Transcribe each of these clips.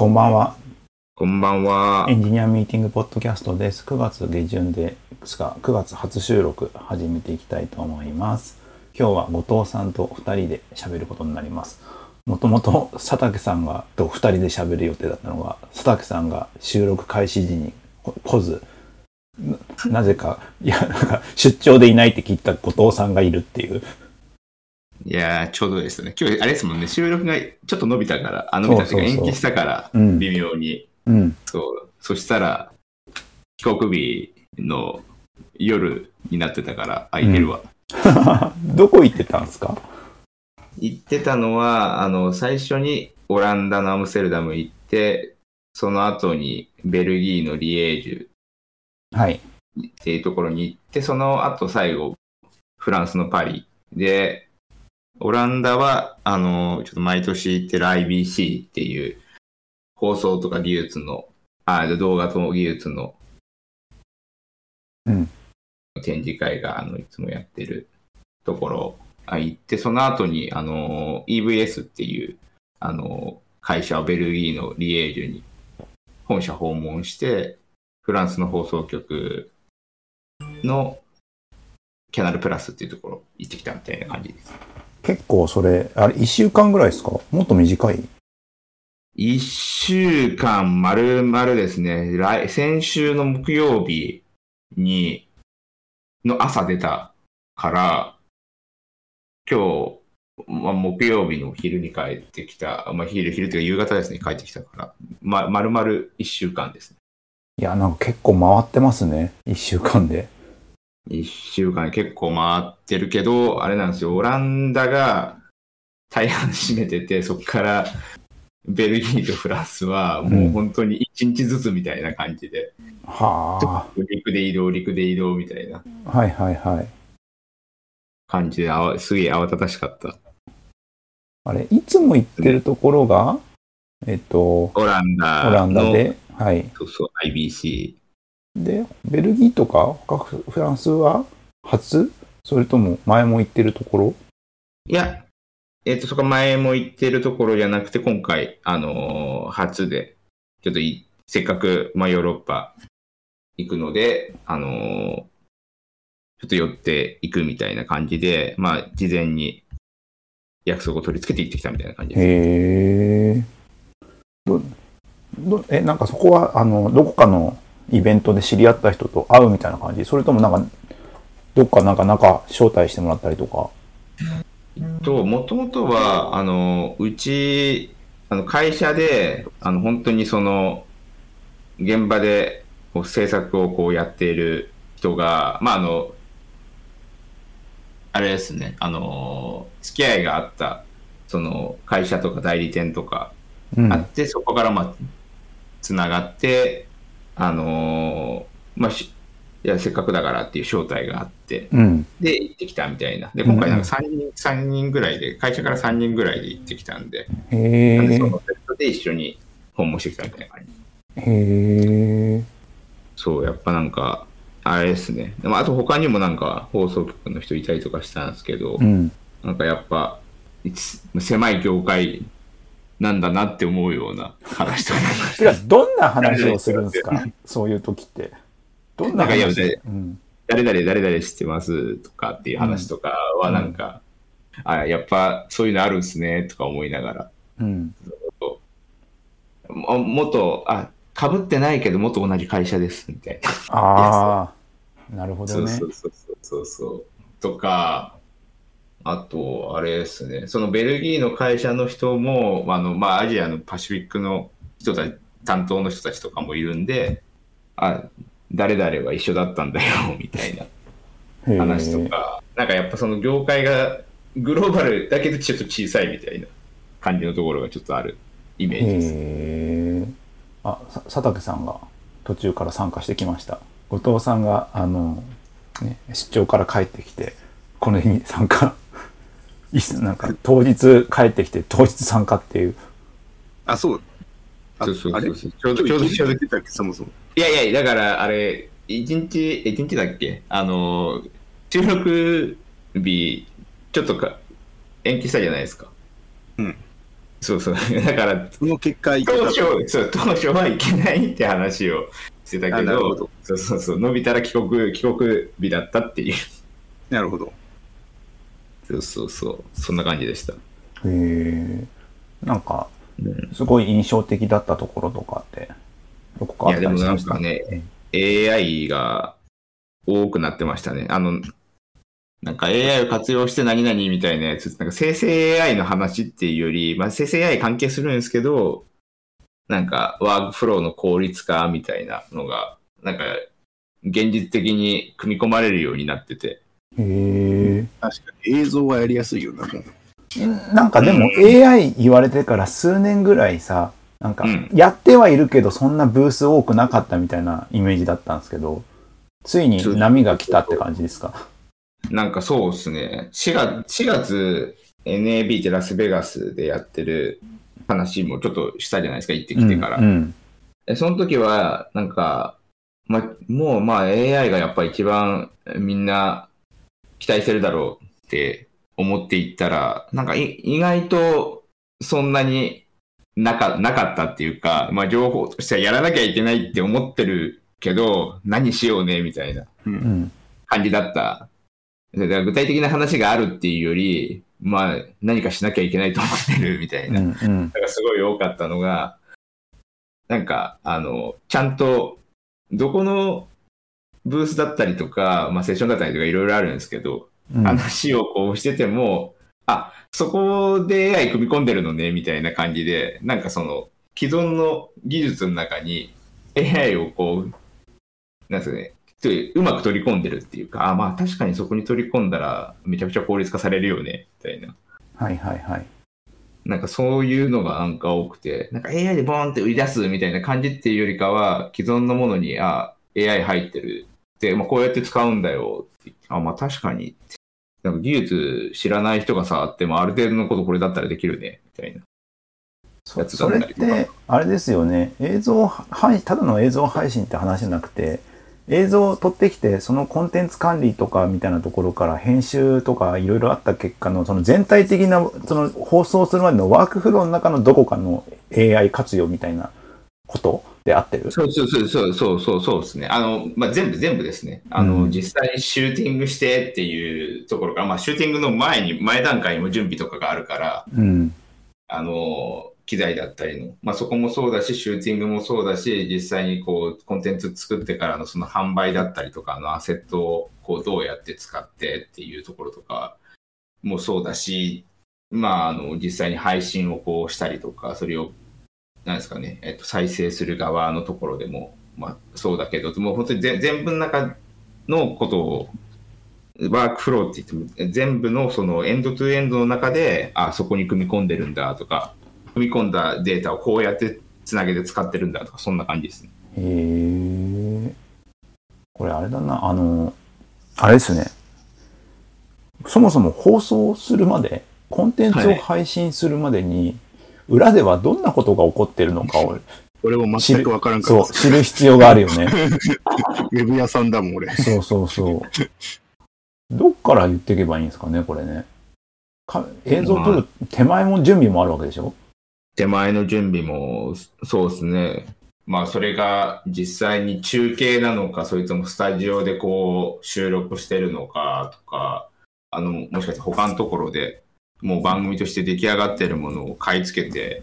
こんばんは。こんばんはエ。ンジニアミーティングポッドキャストです。9月下旬ですが、9月初収録始めていきたいと思います。今日は後藤さんと2人で喋ることになります。もともと佐竹さんがと2人で喋る予定だったのが、佐竹さんが収録開始時にこ来ず、ななぜか、いや、なんか出張でいないって聞いた後藤さんがいるっていう。いやー、ちょうどですね。今日、あれですもんね、収録がちょっと伸びたから、あ、伸びたっていうかそうそうそう延期したから、うん。微妙に。うん。そう。そしたら、帰国日の夜になってたから、空いてるわ。どこ行ってたんですか？行ってたのは、あの、最初にオランダのアムステルダム行って、その後にベルギーのリエージュはい。っていうところに行って、その後最後、フランスのパリで、オランダは、あの、ちょっと毎年行ってる IBC っていう、放送とか技術の、あ、動画と技術の、うん展示会が、あの、いつもやってるところ、あ行って、その後に、あの、EVS っていう、あの、会社をベルギーのリエージュに本社訪問して、フランスの放送局のキャナルプラスっていうところ行ってきたみたいな感じです。結構それ、あれ、1週間ぐらいですか？もっと短い？一週間丸々ですね、来先週の木曜日に、の朝出たから、今日、まあ、木曜日の昼に帰ってきた、まあ、昼、昼というか夕方ですね、帰ってきたから、ま、丸々一週間ですね。いや、なんか結構回ってますね。1週間で。一週間結構回ってるけど、あれなんですよ、オランダが大半占めてて、そこからベルギーとフランスはもう本当に一日ずつみたいな感じで、は陸で移動、陸で移動みたいなあ。はいはいはい。感じであわ、すげえ慌ただしかった。あれ、いつも行ってるところが、えっと、オランダのオランダで、はい。そうそう、IBC。で、ベルギーとか他フフランスは初？それとも前も行ってるところ？いや、えっ、と、そこ前も言ってるところじゃなくて、今回、あのー初で、ちょっといせっかく、まあ、ヨーロッパ行くので、あのーちょっと寄っていくみたいな感じで、まあ、事前に約束を取り付けて行ってきたみたいな感じです。へえ。ど、ど、え、なんかそこは、あの、どこかのイベントで知り合った人と会うみたいな感じ？それともなんか、どっかなんか中招待してもらったりとか？と、もともとは、あの、うち、あの、会社で、あの、本当にその、現場でこう制作をこうやっている人が、まあ、あの、あれですね、あの、付き合いがあった、その、会社とか代理店とかうん。あって、そこから、まあ、つながって、あの、まあ、しいや、せっかくだからっていう招待があって、うん。で、行ってきたみたいな。で、今回なんか3人、三人ぐらいで、会社から3人ぐらいで行ってきたんで、へなんでそえ。のセットで一緒に訪問してきたみたいな感じ。へえ。そう、やっぱなんか、あれですね。でもあと他にもなんか放送局の人いたりとかしたんですけど、うん。なんかやっぱ、狭い業界なんだなって思うような話とかてか、どんな話をするんですか？そういう時って。どんななんか。誰々誰々知ってますとかっていう話とかはなんか、あ、やっぱそういうのあるんすねとか思いながら、うん。も元、あ、かぶってないけど元同じ会社ですみたいな。ああ、なるほどね。そうそうそうそうそう。とか、あと、あれですね、そのベルギーの会社の人も、あの、まあ、アジアのパシフィックの人たち、担当の人たちとかもいるんで、あ、誰々は一緒だったんだよ、みたいな話とか、なんかやっぱその業界がグローバルだけどちょっと小さいみたいな感じのところがちょっとあるイメージです。あ、さ佐竹さんが途中から参加してきました。後藤さんが、あの、ね、出張から帰ってきて、この日に参加。なんか、当日帰ってきて、当日参加っていう。あ、そう。あそうそうあれそう。ちょうど、ちょうど、ちょうど出たっけ、そもそも。いやいや、だから、あれ、一日、一日だっけ？あの、収録日、ちょっとか延期したじゃないですか。うん。そうそう。だから、その結果、当初、そう、当初はいけないって話をしてたけど、どそうそうそう、伸びたら帰国、帰国日だったっていう。なるほど。そうそうそう。そんな感じでした。へえ。なんか、うんすごい印象的だったところとかって、どこかあいや、ったりしましたでもなんかね、AI が多くなってましたね。あの、なんか AI を活用して何々みたいなやつ、なんか生成 AI の話っていうより、まあ生成 AI 関係するんですけど、なんかワークフローの効率化みたいなのが、なんか現実的に組み込まれるようになってて。へえ。確かに映像はやりやすいよな、もう。なんかでも AI 言われてから数年ぐらいさ、なんかうんやってはいるけどそんなブース多くなかったみたいなイメージだったんですけど、ついに波が来たって感じですか？なんかそうですね。4月、4月 NAB ってラスベガスでやってる話もちょっとしたじゃないですか、行ってきてから。うんうんえその時は、なんか、ま、もうまあ AI がやっぱ一番みんな期待してるだろうって思っていったら、なんかい意外とそんなになかなかったっていうか、まあ情報としてはやらなきゃいけないって思ってるけど、何しようねみたいなうん感じだった。だから具体的な話があるっていうより、まあ何かしなきゃいけないと思ってるみたいな。うんうんがすごい多かったのが、なんか、あの、ちゃんと、どこのブースだったりとか、まあ、セッションだったりとかいろいろあるんですけど、うん話をこうしてても、あ、そこで AI 組み込んでるのね、みたいな感じで、なんかその、既存の技術の中に AI をこう、なんですかね、うまく取り込んでるっていうか、あ、まあ確かにそこに取り込んだらめちゃくちゃ効率化されるよね、みたいな。はいはいはい。なんかそういうのがなんか多くて、なんか AI でボーンって売り出すみたいな感じっていうよりかは、既存のものに、あ、AI 入ってる。で、まあ、こうやって使うんだよって。あ、まあ確かに。なんか技術知らない人が触ってもある程度のことこれだったらできるね、みたいな。そやつだそれっったりとかて、あれですよね。映像配、ただの映像配信って話じゃなくて、映像を撮ってきて、そのコンテンツ管理とかみたいなところから編集とかいろいろあった結果の、その全体的な、その放送するまでのワークフローの中のどこかの AI 活用みたいなことであってる？そうそうそうそうそうそうそうですね。あの、まあ、全部全部ですね。あの、うん実際にシューティングしてっていうところから、まあ、シューティングの前に、前段階にも準備とかがあるから、うん。あの、機材だったりの、まあ、そこもそうだし、シューティングもそうだし、実際にこう、コンテンツ作ってからのその販売だったりとかのアセットをこう、どうやって使ってっていうところとかもそうだし、まあ、あの、実際に配信をこうしたりとか、それを、なんですかね、えっと、再生する側のところでも、まあ、そうだけど、もう本当に全全部の中のことを、ワークフローって言っても、全部のそのエンドトゥエンドの中で、あ、そこに組み込んでるんだとか、組み込んだデータをこうやってつなげて使ってるんだとか、そんな感じですね。へえ。これあれだな、あの、あれですね。そもそも放送するまで、コンテンツを配信するまでに、裏ではどんなことが起こってるのかを、俺も全くわからんかそう、ら、知る必要があるよね。ウェブ屋さんだもん、俺。そうそうそう。どっから言っていけばいいんですかね、これね。か映像を撮る手前も準備もあるわけでしょ？手前の準備も、そうですね。まあ、それが実際に中継なのか、それともスタジオでこう収録してるのかとか、あの、もしかして他のところでもう番組として出来上がってるものを買い付けて、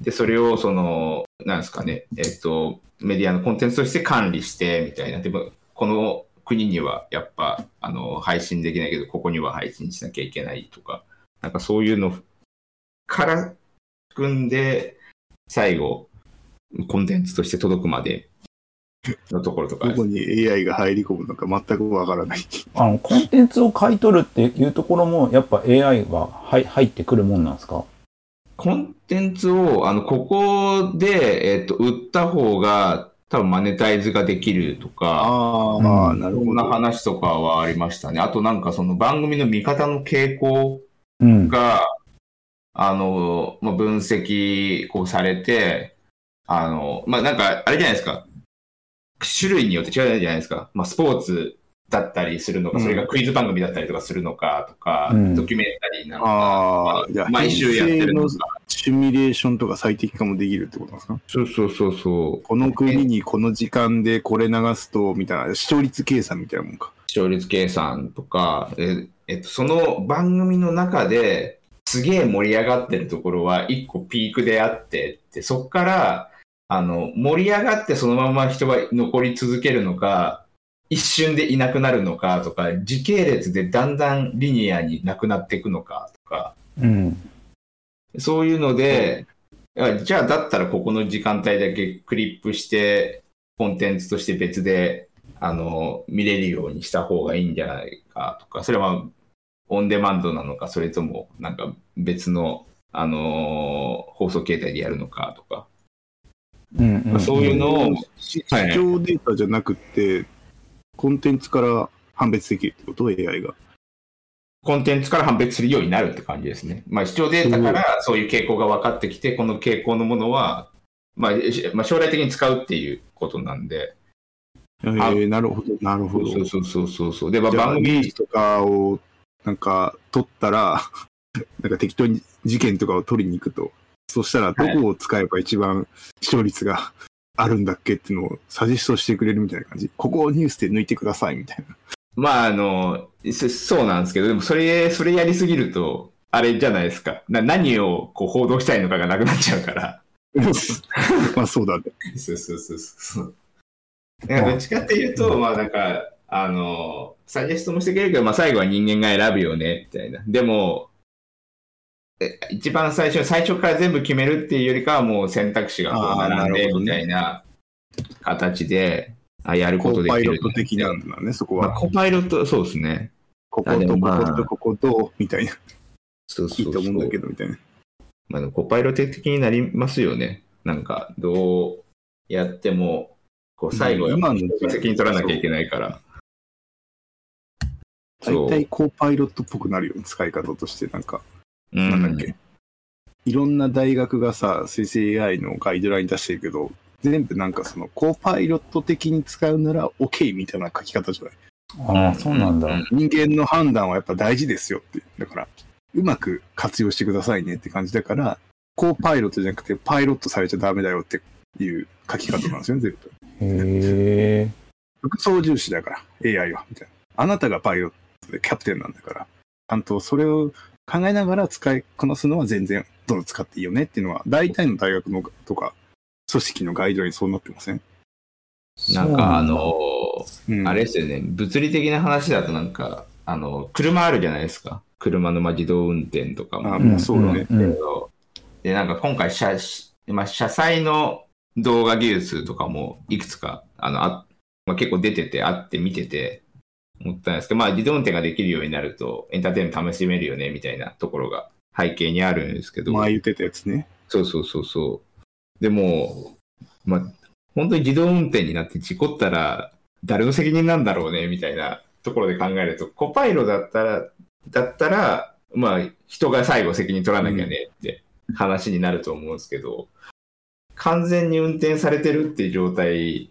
で、それをその、なんですかね、えっと、メディアのコンテンツとして管理してみたいな。でも、この国にはやっぱ、あの、配信できないけど、ここには配信しなきゃいけないとか、なんかそういうのから組んで、最後、コンテンツとして届くまでのところとかど、こに AI が入り込むのか全くわからない。あの、コンテンツを買い取るっていうところも、やっぱ AI は入入ってくるもんなんですか？コンテンツを、あの、ここで、えっと、売った方が、多分マネタイズができるとか、あああ、なるそんなほど。話とかはありましたね。あとなんかその番組の見方の傾向うん。が、あの、まあ、分析こうされて、あの、まあ、なんか、あれじゃないですか。種類によって違うじゃないですか。まあ、スポーツだったりするのか、うんそれがクイズ番組だったりとかするのかとか、うんドキュメンタリーなのか、ああ、じゃあ、毎週やってるのか編成のシミュレーションとか最適化もできるってことなんですか？そうそうそうそう。この国にこの時間でこれ流すと、みたいな、視聴率計算みたいなもんか。視聴率計算とか、ええっと、その番組の中ですげえ盛り上がってるところは一個ピークであってでそこからあの盛り上がってそのまま人が残り続けるのか一瞬でいなくなるのかとか時系列でだんだんリニアになくなっていくのかとか。うん。そういうので、あじゃあだったらここの時間帯だけクリップしてコンテンツとして別であの見れるようにした方がいいんじゃないかとか、それはオンデマンドなのか、それともなんか別の、あの放送形態でやるのかとか、うんうん。そういうのを、視聴データじゃなくて、コンテンツから判別できるってこと ?AI が。コンテンツから判別するようになるって感じですね。まあ、視聴データからそういう傾向が分かってきて、この傾向のものは、まあ、しまあ、将来的に使うっていうことなんで、えー、なるほど、なるほど。そうそうそうそうそう。で、まあ、番組とかをなんか取ったら、なんか適当に事件とかを取りに行くと、そしたらどこを使えば一番視聴率があるんだっけっていうのをサジェストしてくれるみたいな感じ。ここをニュースで抜いてくださいみたいな。まあ、あの、そそうなんですけど、でもそれ、それやりすぎると、あれじゃないですか。な何をこう報道したいのかがなくなっちゃうから。まあそうだね。そうそうそうそう。どっちかっていうと、まあなんか、あの、サジェストもしてくれるけど、まあ最後は人間が選ぶよね、みたいな。でも、え一番最初、最初から全部決めるっていうよりかは、もう選択肢がこう並んで、みたいな形で、あやるコことできるーパイロット的なんだね、そこまあ、は。コパイロット、そうですね。こことまあことここと、みたいな。そういいと思うんだけど、みたいな。まあ、コパイロット的になりますよね。なんか、どうやっても、こう最後、うん今の責任取らなきゃいけないから。大体コーパイロットっぽくなるよね、使い方として。なんか、うんなんだっけ？いろんな大学がさ、生成 AI のガイドライン出してるけど、全部なんかその、コーパイロット的に使うなら OK みたいな書き方じゃない？ああ、そうなんだ。うん人間の判断はやっぱ大事ですよって。だから、うまく活用してくださいねって感じだから、コーパイロットじゃなくて、パイロットされちゃダメだよっていう書き方なんですよね、全部。へえ。副操縦士だから、AI は。みたいな。あなたがパイロットでキャプテンなんだから、ちゃんとそれを考えながら使いこなすのは全然どんどん使っていいよねっていうのは、大体の大学のとか、組織のガイドラインそうなってません、なんか、あの、うん、あれですよね、物理的な話だとなんか、あの、車あるじゃないですか。車のまあ自動運転とかも。あまあそうだね。うんうんで、なんか今回車、まあ、車載の動画技術とかもいくつか、あの、あまあ、結構出てて、あって見てて、思ったんですけど、まあ自動運転ができるようになると、エンターテインメント楽しめるよね、みたいなところが背景にあるんですけど、前言ってたやつね。そうそうそうそう。でも、まあ、本当に自動運転になって事故ったら、誰の責任なんだろうね、みたいなところで考えると、コパイロだったら、だったら、まあ、人が最後責任取らなきゃねって話になると思うんですけど、完全に運転されてるっていう状態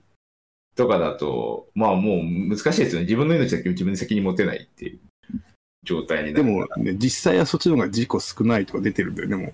とかだと、まあもう難しいですよね。自分の命だけど自分で責任持てないっていう状態になでる。も、ね、実際はそっちの方が事故少ないとか出てるんだよね、もう。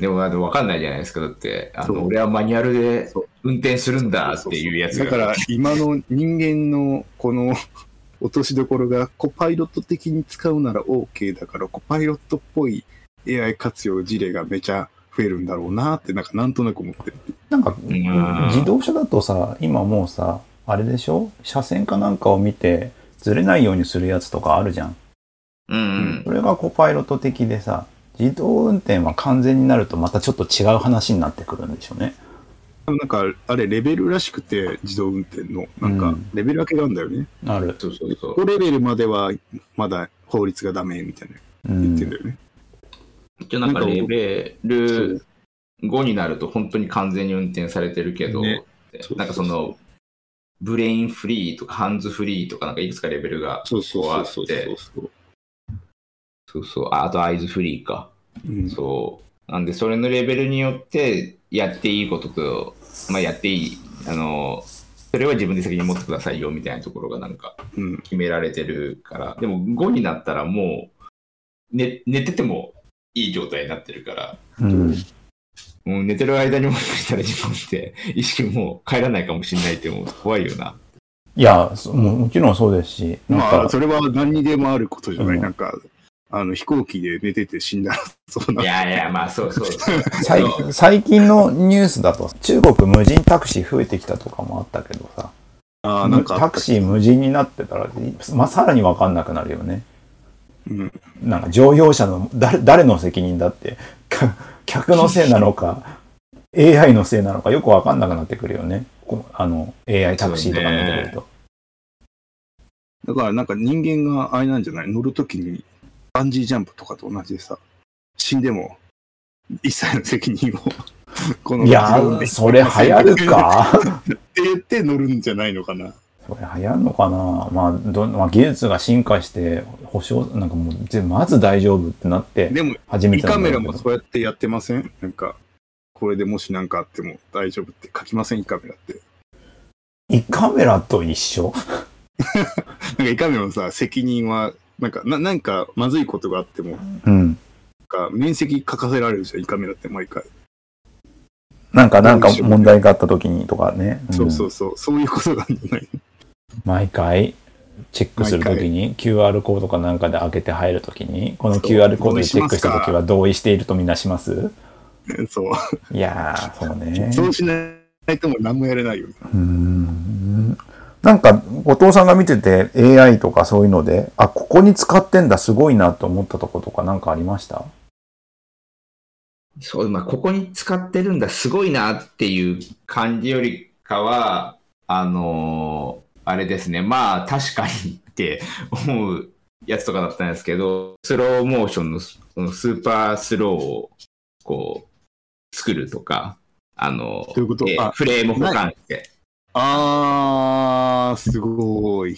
でも、分かんないじゃないですか。だって、あの俺はマニュアルで運転するんだっていうやつが。だから、今の人間のこの 落としどころがコパイロット的に使うなら OK だから、コパイロットっぽい AI 活用事例がめちゃ増えるんだろうなって、なんかなんとなく思ってる。なんか、ん自動車だとさ、今もうさ、あれでしょ？車線かなんかを見て、ずれないようにするやつとかあるじゃん。うんうん。それがコパイロット的でさ、自動運転は完全になるとまたちょっと違う話になってくるんでしょうね。なんか、あれ、レベルらしくて、自動運転の、なんかうん、レベル分けがあるんだよね。ある。そうそうそこう。レベルまでは、まだ法律がダメみたいなうん言ってんだよね。一応なんかレベル5になると本当に完全に運転されてるけど、ねなんかその、ブレインフリーとかハンズフリーとかなんかいくつかレベルがそうそうこうあそうそうって、そう。そうああとアイズフリーか。うんそう。なんで、それのレベルによって、やっていいことと、まあ、やっていい、あの、それは自分で責任持ってくださいよみたいなところがなんかうん。決められてるから、でも5になったらもう、寝寝ててもいい状態になってるから、うん。もう寝てる間にもしかしたら自分って意識もう帰らないかもしれないって思うと怖いよな。いや、そももちろんそうですし、なんまあ、か、それは何にでもあることじゃない。うんなんか、あの、飛行機で寝てて死んだら、そうないやいや、まあそうそう。最最近のニュースだと、中国無人タクシー増えてきたとかもあったけどさ、ああ、なんかタクシー無人になってたら、まあ、さらにわかんなくなるよね。うん。なんか乗用車の誰誰の責任だって、か 客のせいなのか、AI のせいなのかよくわかんなくなってくるよね。こあの、AI タクシーとか乗ってくると。だからなんか人間があれなんじゃない？乗るときにバンジージャンプとかと同じでさ、死んでも一切の責任を このいやー、それ流行るかって言って乗るんじゃないのかな。それ流行るのかな？まあ、どまあ、技術が進化して、保証、なんかもう、ぜまず大丈夫ってなって、でも、初め胃カメラもそうやってやってません？なんか、これでもし何かあっても大丈夫って書きません？胃カメラって。胃カメラと一緒？なんか胃カメラのさ、責任は、なんか、ななんかまずいことがあっても、うん。なんか面積書かせられるじゃん、胃カメラって毎回。なんか、なんか問題があった時にとかね。んそうそうそう、そういうことなんじゃない？毎回、チェックするときに、QR コードかなんかで開けて入るときに、この QR コードでチェックしたときは同意しているとみなします？そう。いやー、そうね。そうしないともう何もやれないよね。うーんなんか、後藤さんが見てて AI とかそういうので、あ、ここに使ってんだ、すごいなと思ったとことかなんかありました？そう、まあ、ここに使ってるんだ、すごいなっていう感じよりかは、あのーあれですね、まあ、確かにって思うやつとかだったんですけど、スローモーションのスーパースローを、こう、作るとか、あのどういうこと？えフレーム補間して。あー、すごい。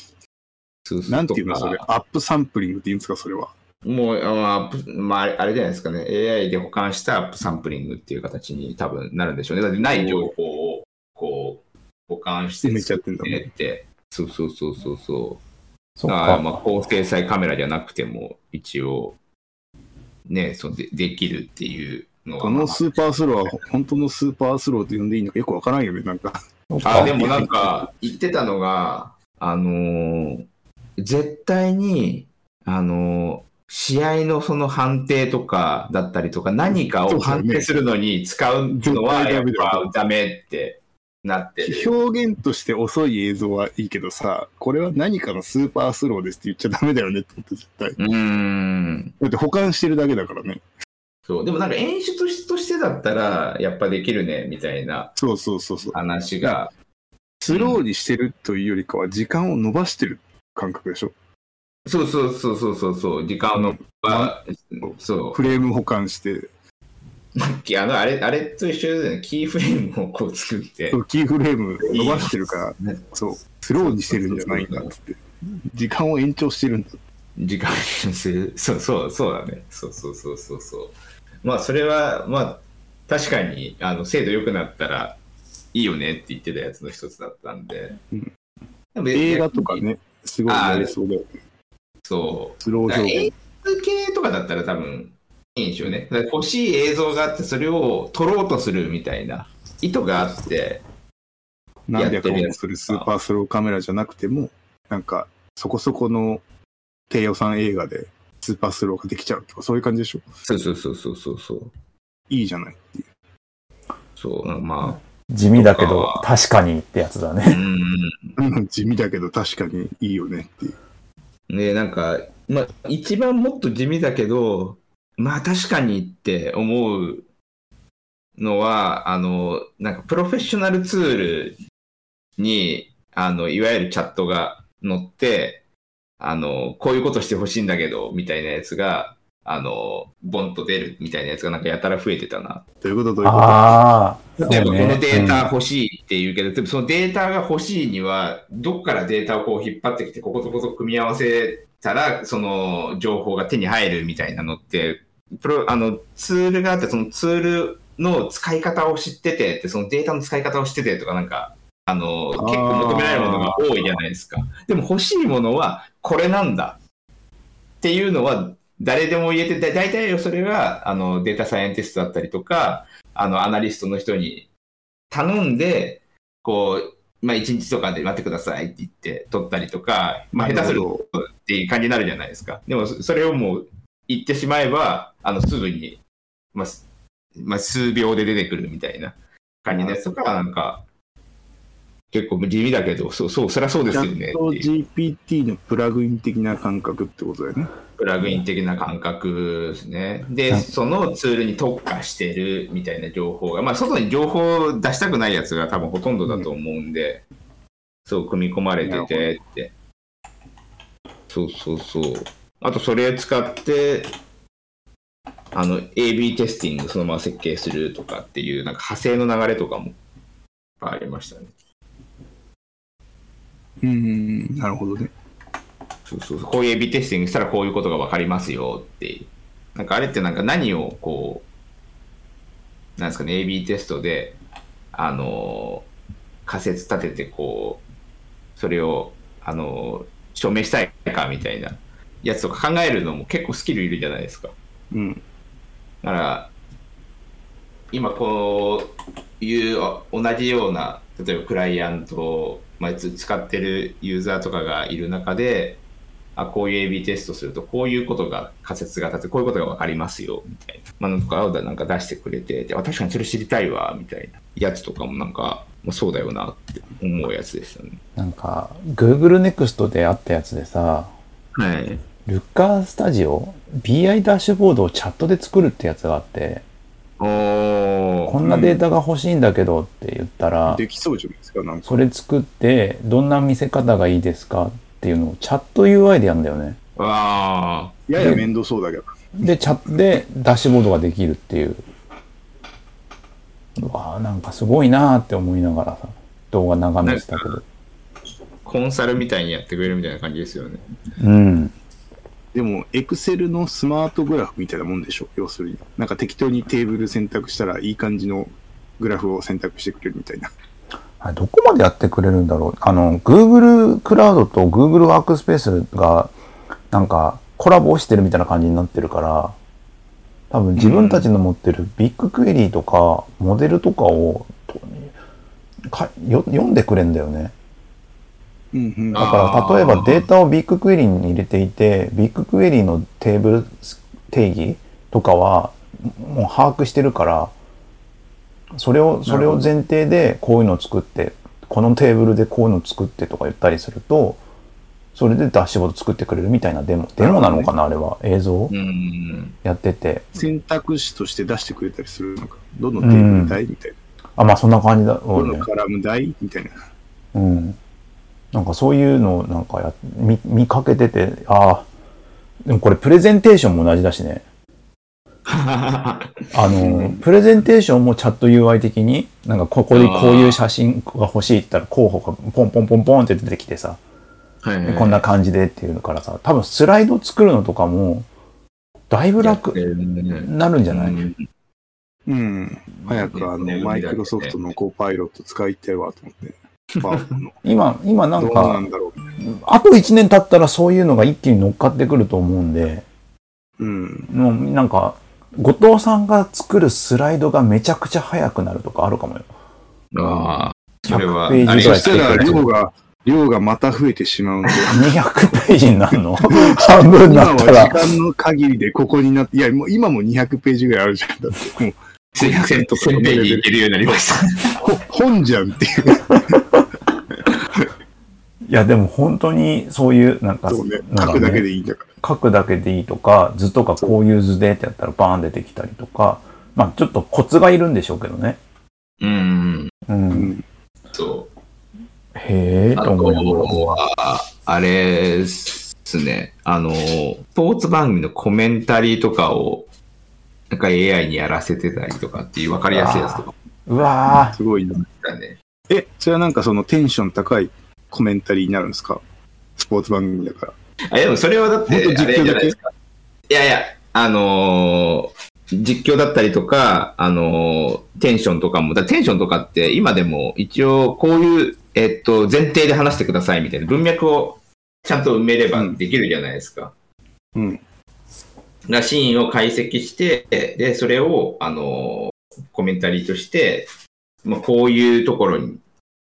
なんていうのそれ？アップサンプリングって言うんですかそれは？もう、あまあ、まあ、あれじゃないですかね。AI で保管したアップサンプリングっていう形に多分なるんでしょうね。だってない情報を、こう、補間して埋めちゃってんだもん。そうそうそうそうそう。そっだからまあ、か。高精細カメラじゃなくても、一応、ね、そうでできるっていうのこが。のスーパースローは本当のスーパースローと呼んでいいのかよくわからんよね、なんか。あ、でもなんか、言ってたのが、あのー絶対に、あのー試合のその判定とかだったりとか、何かを判定するのに使うのは、やっぱダメってなってる。表現として遅い映像はいいけどさ、これは何かのスーパースローですって言っちゃダメだよねってこと絶対。うーん。だって補間してるだけだからね。そう。でもなんか演出としてだったら、やっぱできるね、みたいなそうそうそうそう。話が。スローにしてるというよりかは時間を伸ばしてる感覚でしょ。そうそうそうそうそうそう、時間の、はそう。フレーム保管して、あの、あれ、あれと一緒だよね。キーフレームをこう作ってそ。うキーフレーム伸ばしてるから、ねそう、スローにしてるんじゃないんだって。時間を延長してるんだ。時間にする。そうそう、そうだね。そうそうそうそうそう。まあ、それは、まあ、確かに、あの、精度良くなったらいいよねって言ってたやつの一つだったんで。うん映画とか。ね、すごいやりそうだよね。そう。スロー表映現。画系とかだったら多分いいんでしょうね。だから欲しい映像があって、それを撮ろうとするみたいな意図があって、何百本もするスーパースローカメラじゃなくても、なんか、そこそこの低予算映画でスーパースローができちゃうとか、そういう感じでしょ？そうそうそうそうそうそう。いいじゃないっていう。そう、ま地味だけとどか、確かにってやつだね。ん。うん地味だけど確かにいいよねっていう。ねなんか、まあ、一番もっと地味だけど、まあ確かにって思うのは、あの、なんかプロフェッショナルツールに、あの、いわゆるチャットが載って、あの、こういうことしてほしいんだけど、みたいなやつが、あの、ボンと出るみたいなやつがなんかやたら増えてたな。どういうこと？どういうこと？ああ。でもこねのデータうん欲しいって言うけど、でもそのデータが欲しいには、どっからデータをこう引っ張ってきて、こことここと組み合わせたら、その情報が手に入るみたいなのって、プロあのツールがあって、そのツールの使い方を知っててって、そのデータの使い方を知っててとか、なんか、あの、結構求められるものが多いじゃないですか。でも欲しいものはこれなんだっていうのは誰でも言えて、だ大体それがあのデータサイエンティストだったりとか、あのアナリストの人に頼んで、こう、まあ1日とかで待ってくださいって言って取ったりとか、まあ下手するとっていう感じになるじゃないですか。でもそそれをもう言ってしまえば、あのすぐに、まあ、すまあ、数秒で出てくるみたいな感じのやつとか、なんか、結構地味だけど、そう、そう、そりゃそうですよね。GPT のプラグイン的な感覚ってことだよね。プラグイン的な感覚ですね。で、そのツールに特化してるみたいな情報が、まあ、外に情報を出したくないやつが多分ほとんどだと思うんで、そう、組み込まれててって。そうそうそう。あと、それ使って、あの、AB テスティングそのまま設計するとかっていう、なんか派生の流れとかもありましたね。うん、なるほどね。そうそうそうこういう AB テスティングしたらこういうことが分かりますよっていう。なんかあれってなんか何をこう、なんですかね、AB テストで、あのー仮説立ててこう、それを、あのー証明したいかみたいなやつとか考えるのも結構スキルいるじゃないですか。うん。だから、今こういうあ同じような、例えばクライアントを、まあ、つ使ってるユーザーとかがいる中で、あこういう AB テストすると、こういうことが仮説が立って、こういうことが分かりますよ、みたいな。まあ、なんとかをなんか出してくれて、であ確かにそれ知りたいわ、みたいなやつとかもなんか、まあ、そうだよなって思うやつでしたね。なんか、Google Next であったやつでさ、はい。ルッカースタジオ ?BI ダッシュボードをチャットで作るってやつがあって。こんなデータが欲しいんだけどって言ったら、できそうじゃないですか、なんか。それ作って、どんな見せ方がいいですかっていうのをチャット UI でやるんだよね。わやや面倒そうだけど。で、チャットでダッシュボードができるっていう。うわあなんかすごいなーって思いながらさ、動画眺めてたけど。ー。コンサルみたいにやってくれるみたいな感じですよね。うん。でも、エクセルのスマートグラフみたいなもんでしょ、要するに。なんか適当にテーブル選択したらいい感じのグラフを選択してくれるみたいな。どこまでやってくれるんだろう？あの、Google クラウドと Google ワークスペースが、なんか、コラボしてるみたいな感じになってるから、多分自分たちの持ってるビッグクエリーとか、モデルとかを、とかよ読んでくれんだよね。うんうん。だから、例えばデータをビッグクエリーに入れていて、ビッグクエリーのテーブル定義とかは、もう把握してるから、それを、それを前提でこういうのを作って、このテーブルでこういうのを作ってとか言ったりすると、それでダッシュボード作ってくれるみたいなデモ、デモなのかな、あれは。映像うん。やってて。選択肢として出してくれたりするのか。どのテーブル台みたいな。あ、まあそんな感じだろどの。カラム台みたいな。うん。なんかそういうのをなんかや見見かけてて、ああ、でもこれプレゼンテーションも同じだしね。あの、プレゼンテーションもチャット UI 的に、なんかここでこういう写真が欲しいって言ったら候補がポンポンポンポンって出てきてさ、はいはいはい。こんな感じでっていうのからさ、多分スライド作るのとかも、だいぶ楽やってるね。なるんじゃない、うん。うん。早くあの、マイクロソフトのコーパイロット使いたいわと思って。パワポの今、今なんか、ん。あと1年経ったらそういうのが一気に乗っかってくると思うんで、うん。もうなんか、後藤さんが作るスライドがめちゃくちゃ速くなるとかあるかもよ。ああ、それは、100ページぐらいたら量が、量がまた増えてしまうんで。200ページになるの？半分に今は時なったら。間の限りでここになって、いや、もう今も200ページぐらいあるじゃん。だって、もう、すいません、と1000ページいけるようになりました。ほ本じゃんっていう。いや、でも本当にそういう、なんか、そうね。なんか書くだけでいいんだから。書くだけでいいとか、図とかこういう図でってやったらバーン出てきたりとか、まあちょっとコツがいるんでしょうけどね。うん、うん。うん。そう。へえ、あと思いなあれですね、あの、スポーツ番組のコメンタリーとかを、なんか AI にやらせてたりとかっていう分かりやすいやつとかうわすごいな。だね。え、それはなんかそのテンション高いコメンタリーになるんですか？スポーツ番組だから。あでもそれはだって、実況じゃないですか。いやいや、あのー実況だったりとか、あの、テンションとかも、だテンションとかって今でも一応こういう、えっと、前提で話してくださいみたいな文脈をちゃんと埋めればできるじゃないですか。うん。がシーンを解析して、で、それを、あの、コメンタリーとして、まあ、こういうところに、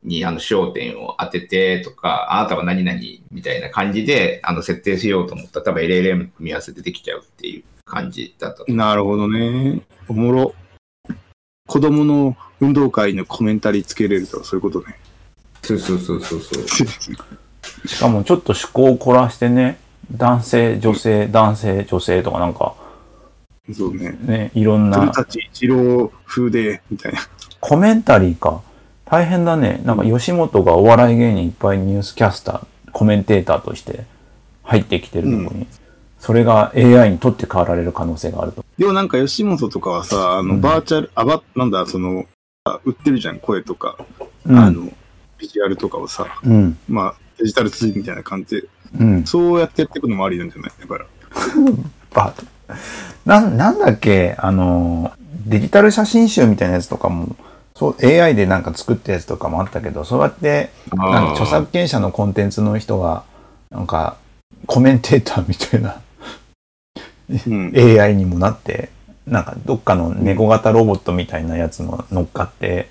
にあの焦点を当ててとか、あなたは何々みたいな感じで、あの、設定しようと思ったら、多分 LLM 組み合わせでできちゃうっていう感じだったと。なるほどね。おもろ。子供の運動会のコメンタリーつけれるとかそういうことね。そうそうそうそうそう。しかもちょっと趣向を凝らしてね、男性、女性、男性、女性とかなんか、そうね。ね、いろんな鳥たち一郎風で、みたいな。コメンタリーか。大変だね。なんか吉本がお笑い芸人いっぱいニュースキャスター、コメンテーターとして入ってきてるのに、それが AI に取って代わられる可能性があると。でもなんか吉本とかはさ、あの、うんバーチャル、あば、なんだ、その、あ売ってるじゃん、声とか、うん。あの、ビジュアルとかをさ、うん。まあ、デジタルツールみたいな感じで、うん。そうやってやっていくのもありなんじゃない？だから。ば、なん、なんだっけ、あの、デジタル写真集みたいなやつとかも、そう、AI でなんか作ったやつとかもあったけど、そうやって、なんか著作権者のコンテンツの人が、なんか、コメンテーターみたいなうん。AI にもなって、なんかどっかの猫型ロボットみたいなやつの乗っかって、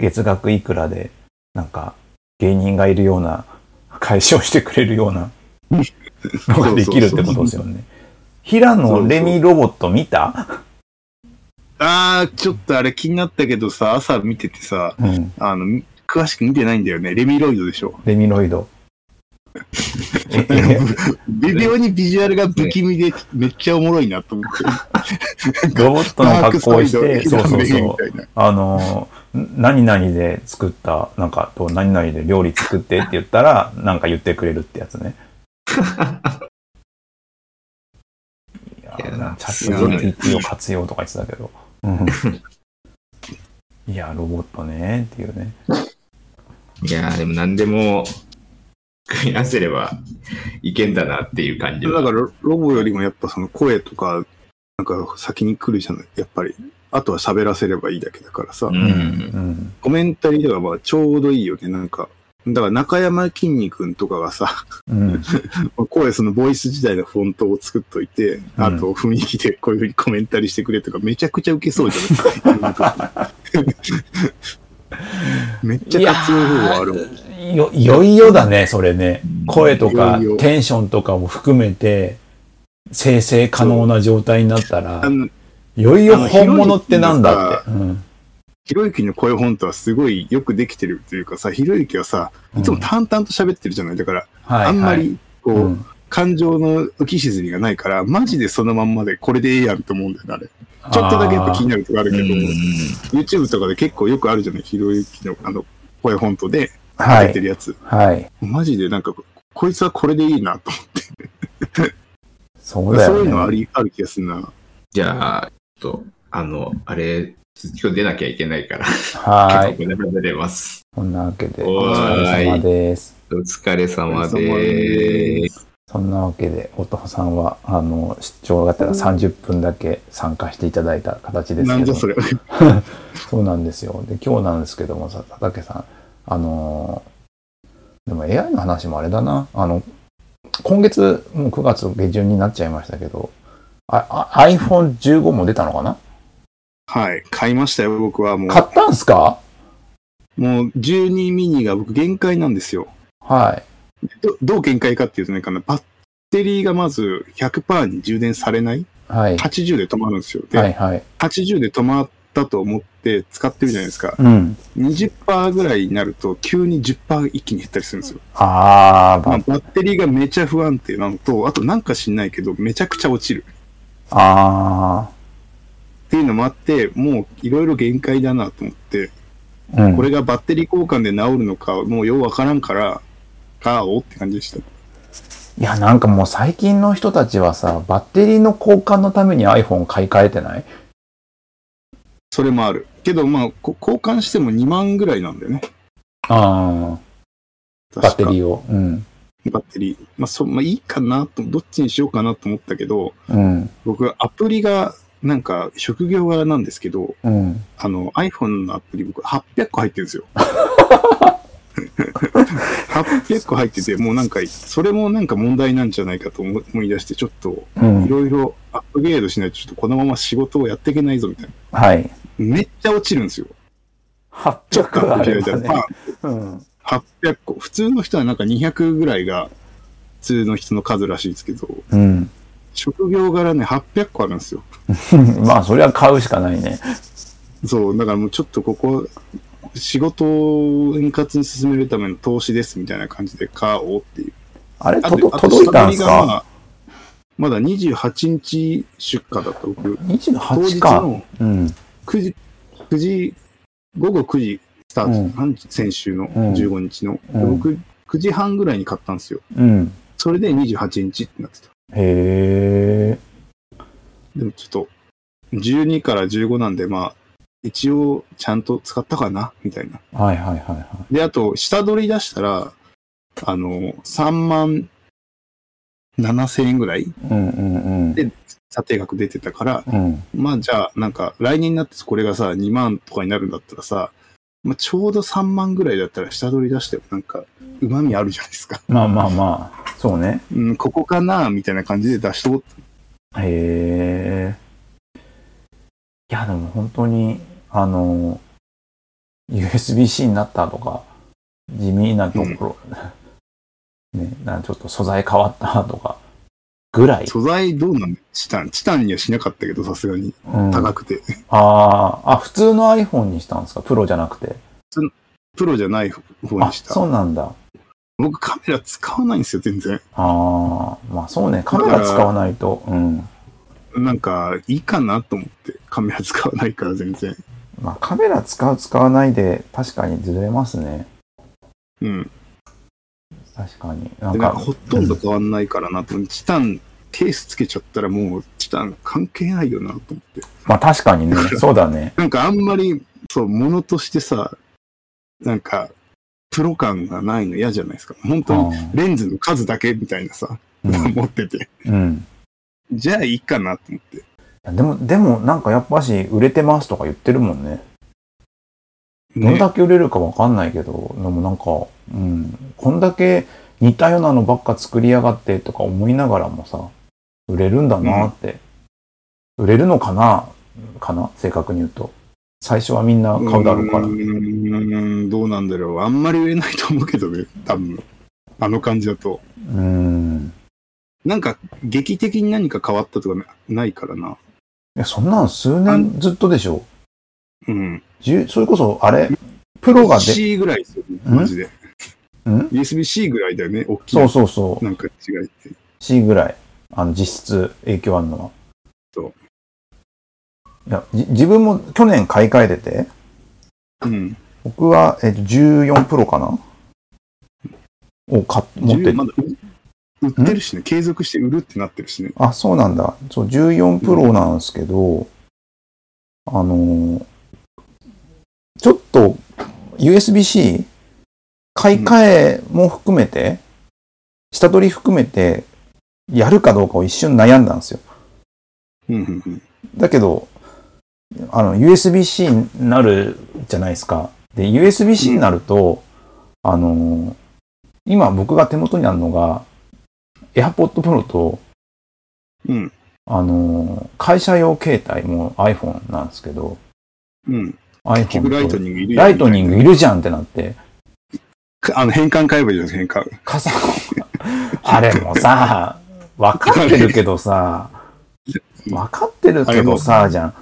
月額いくらで、なんか芸人がいるような、解消してくれるようなのができるってことですよね。平野レミロボット見た？あー、ちょっとあれ気になったけどさ、朝見ててさ、うん。あの、み詳しく見てないんだよね。レミロイドでしょ。レミロイド。ええ？微妙にビジュアルが不気味で、めっちゃおもろいなと思って。ロボットの格好をして、そうそうそう。あの、ん何々で作った、なんか、と何々で料理作ってって言ったら、なんか言ってくれるってやつね。なチャット GPT を活用とか言ってたけど。うんいや、ロボットね、っていうね。いやーでも何でも組み合わせればいけんだなっていう感じだからロロボよりもやっぱその声とか、なんか先に来るじゃない。やっぱり。あとは喋らせればいいだけだからさ。うん。うん。コメンタリーではまあちょうどいいよね。なんか。だから中山きんに君とかがさ、うん。声そのボイス時代のフォントを作っといて、うんあと雰囲気でこういうふうにコメンタリーしてくれとかめちゃくちゃウケそうじゃない？めっちゃ活用方法あるもん。よ、いよいよだね、それね。声とかテンションとかも含めて、生成可能な状態になったらよいよ本物ってなんだって。うんひろゆきの声本当はすごいよくできてるというかさ、ひろゆきはさ、いつも淡々と喋ってるじゃない。だから、はいあんまはいり、こう、うん感情の浮き沈みがないから、マジでそのまんまでこれでええやんと思うんだよね、あれ。ちょっとだけやっぱ気になるとこあるけど、YouTube とかで結構よくあるじゃない、ひろゆきのあの、声本当ではい。出てるやつ。はい。マジでなんか、こいつはこれでいいなと思って。そうだそういうのあよね。り、ある気がするな。じゃあ、ちょっと、あの、あれ、今日出なきゃいけないから、はい。結構出ます。そんなわけで、お疲れ様です。お疲れ様で。ですそんなわけで、お父さんは、あの、出張がてら30分だけ参加していただいた形ですけどなんじゃ、それ。そうなんですよ。で、今日なんですけどもさ、佐竹さん、あのーでも AI の話もあれだな。あの、今月、もう9月下旬になっちゃいましたけど、ああ iPhone15 も出たのかな？はい。買いましたよ、僕はもう。買ったんすか？もう12ミニが僕限界なんですよ。はい。どどう限界かっていうとね、かなバッテリーがまず100%に充電されない？はい。80で止まるんですよ。で、はいはい。80で止まったと思って使ってるじゃないですか。うん。20%ぐらいになると急に10%一気に減ったりするんですよ。あー、まあ、ばバッテリーがめちゃ不安定なのと、あとなんか知んないけど、めちゃくちゃ落ちる。あっていうのもあって、もういろいろ限界だなと思って、ー。うん。これがバッテリー交換で治るのか、もうようわからんから、買おうって感じでした。いや、なんかもう最近の人たちはさ、バッテリーの交換のために iPhone 買い替えてない？それもある。けど、まあ、こ交換しても2万ぐらいなんだよね。ああ、バッテリー。ーを。うん。バッテリー。まあ、そ、まあいいかなと、どっちにしようかなと思ったけど、うん。僕、アプリがなんか職業柄なんですけど、うん。あの iPhone のアプリ僕800個入ってるんですよ。800個入ってて、もうなんか、それもなんか問題なんじゃないかと思思い出して、ちょっとうんいろいろアップグレードしないと、ちょっとこのまま仕事をやっていけないぞみたいな。はい。めっちゃ落ちるんですよ。ちょっと800アップあればグレードしたら、ね。パンうん。800個。普通の人はなんか200ぐらいが普通の人の数らしいですけど、うん。職業柄ね、800個あるんですよ。まあ、それは買うしかないね。そう、だからもうちょっとここ、仕事を円滑に進めるための投資ですみたいな感じで買おうっていう。あれ、あと届いたんす下取りがまかあまだ28日出荷だった僕。当 ?28 日か。のうん。9時、9時、午後9時スタート、うん先週のうん15日の。うん僕、9時半ぐらいに買ったんですよ。うん。それで28日ってなってた。へえ。でもちょっと、12から15なんで、まあ、一応ちゃんと使ったかな？みたいな。はいはいはいはい。で、あと、下取り出したら、あの、3万7千円ぐらい？うんうんで査定額出てたから、うん。うん。まあじゃあ、なんか、来年になってこれがさ、2万とかになるんだったらさ、まあ、ちょうど3万ぐらいだったら下取り出してもなんか、旨味あるじゃないですか。まあまあまあ、そうね。うん、ここかなみたいな感じで出しとこう。へえ。いや、でも本当に、あの、USB-C になったとか、地味なところ、ね、なんかちょっと素材変わったとか、ぐらい。素材どうなんチタン。チタンにはしなかったけど、さすがに。うん、高くて。ああ、あ、普通の iPhone にしたんですか？プロじゃなくて。プロじゃない方あ、にした。そうなんだ。僕カメラ使わないんですよ、全然。ああ、まあそうね、カメラ使わないと、うん。なんか、いいかなと思って、カメラ使わないから全然。まあカメラ使う使わないで確かにずれますね。うん。確かに。なんかか、ほとんど変わんないからなと思って、チタン、ケースつけちゃったらもう、チタン関係ないよなと思って。まあ確かにね、そうだね。なんかあんまり、そう、ものとしてさ、なんか、プロ感がないの嫌じゃないですか。本当にあレンズの数だけみたいなさ、ー持ってて。うん。うん。じゃあいいかなと思って。でも、でもなんかやっぱし売れてますとか言ってるもんね。どれねだけ売れるかわかんないけど、でもなんか、うん。こんだけ似たようなのばっか作りやがってとか思いながらもさ、売れるんだなって。売れるのかなかな正確に言うと。最初はみんな買うだろうから。うーん、どうなんだろう。あんまり売れないと思うけどね、多分。あの感じだと。うん。なんか、劇的に何か変わったとかなないからな。いや、そんなん数年ずっとでしょ。うん。それこそ、あれ、プロがで、C ぐらいですよね、んマジで。ん？USB-C ぐらいだよね、大きい。そうそうそう。なんか違いって。C ぐらい、あの、実質影響あるのは。そう。いや、じ自分も去年買い替えてて、うん。僕は、えっと、14プロかな？を買っ持って10まだ売売ってるしね、継続して売るってなってるしね。あ、そうなんだ。そう、14プロなんですけど、あのー USB-C 買い替えも含めて、下取り含めて、やるかどうかを一瞬悩んだんですよ。うんうんうん。だけど、あの、USB-C になるじゃないですか。で、USB-C になると、あの、今僕が手元にあるのが、AirPod Pro と、うん。あの、会社用携帯も iPhone なんですけど、うん。iPhone 結局ライトとニングいるよライトニングいるじゃんってなって、あの、変換買えばいいじゃないですか、変換。傘あれもさ、分かってるけどさ、分かってるけどさ、じゃん。